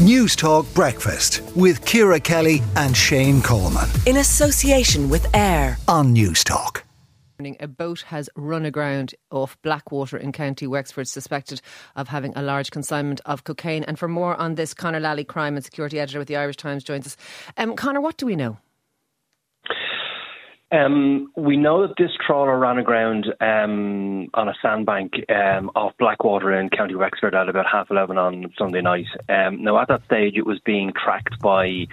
Newstalk Breakfast with Ciara Kelly and Shane Coleman. In association with AIR on Newstalk. A boat has run aground off Blackwater in County Wexford, suspected of having a large consignment of cocaine. And for more on this, Conor Lally, crime and security editor with the Irish Times, joins us. Um, Conor, what do we know? Um, we know that this trawler ran aground um, on a sandbank um, off Blackwater in County Wexford at about half eleven on Sunday night. Um, now, at that stage, it was being tracked by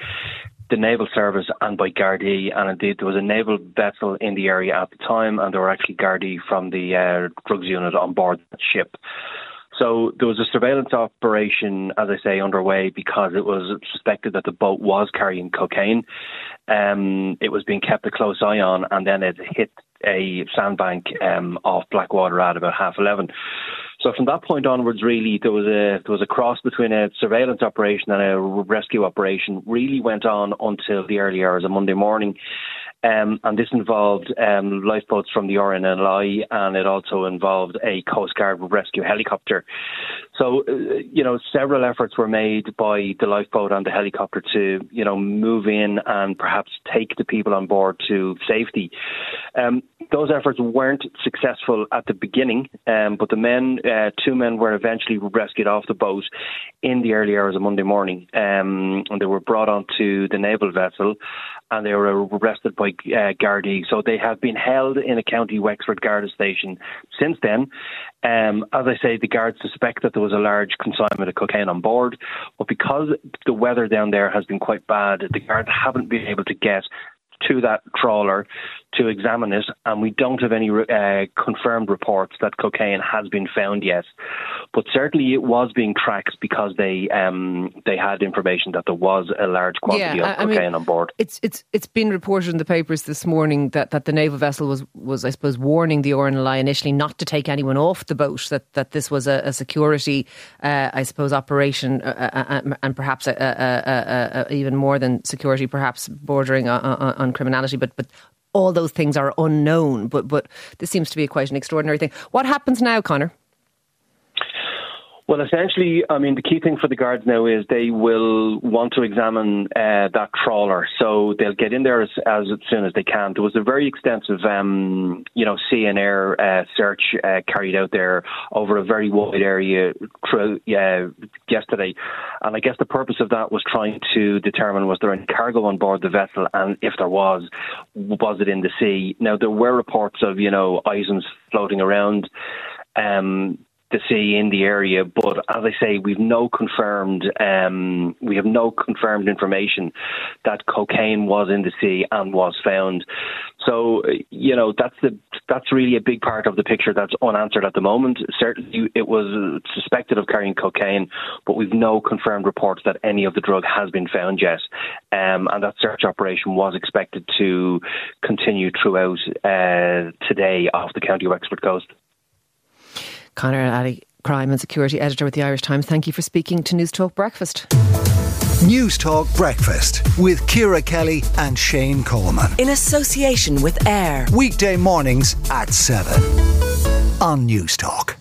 the naval service and by Gardaí, and indeed there was a naval vessel in the area at the time, and there were actually Gardaí from the uh, drugs unit on board the ship. So there was a surveillance operation, as I say, underway because it was suspected that the boat was carrying cocaine. Um, it was being kept a close eye on, and then it hit a sandbank um, off Blackwater at about half eleven. So from that point onwards, really, there was a there was a cross between a surveillance operation and a rescue operation. Really went on until the early hours of Monday morning. Um, and this involved um, lifeboats from the RNLI and it also involved a Coast Guard rescue helicopter. So, uh, you know, several efforts were made by the lifeboat and the helicopter to, you know, move in and perhaps take the people on board to safety. Um, those efforts weren't successful at the beginning, um, but the men, uh, two men, were eventually rescued off the boat in the early hours of Monday morning. Um, and they were brought onto the naval vessel and they were arrested by uh, Gardaí. So they have been held in a County Wexford Garda station since then. Um, as I say, the guards suspect that there was a large consignment of cocaine on board, but because the weather down there has been quite bad, the guards haven't been able to get to that trawler to examine it, and we don't have any uh, confirmed reports that cocaine has been found yet. But certainly, it was being tracked because they um, they had information that there was a large quantity yeah, of cocaine mean, on board. It's it's it's been reported in the papers this morning that, that the naval vessel was was I suppose warning the RNLI initially not to take anyone off the boat. That that this was a, a security, uh, I suppose, operation, uh, uh, uh and perhaps a, even more than security, perhaps bordering on, on criminality. But but all those things are unknown. But but this seems to be quite an extraordinary thing. What happens now, Conor? Well, essentially, I mean, the key thing for the guards now is they will want to examine uh, that trawler. So they'll get in there as, as, soon as they can. There was a very extensive, um, you know, sea and air uh, search uh, carried out there over a very wide area yesterday. And I guess the purpose of that was trying to determine was there any cargo on board the vessel, and if there was, was it in the sea? Now, there were reports of, you know, items floating around. Um, the sea in the area. But as I say, we've no confirmed, um, we have no confirmed information that cocaine was in the sea and was found. So you know that's the that's really a big part of the picture that's unanswered at the moment. Certainly, it was suspected of carrying cocaine, but we've no confirmed reports that any of the drug has been found yet. Um, and that search operation was expected to continue throughout uh, today off the County of Wexford coast. Conor Lally, crime and security editor with the Irish Times. Thank you for speaking to News Talk Breakfast. Newstalk Breakfast with Ciara Kelly and Shane Coleman. In association with AIR. Weekday mornings at 7 on Newstalk.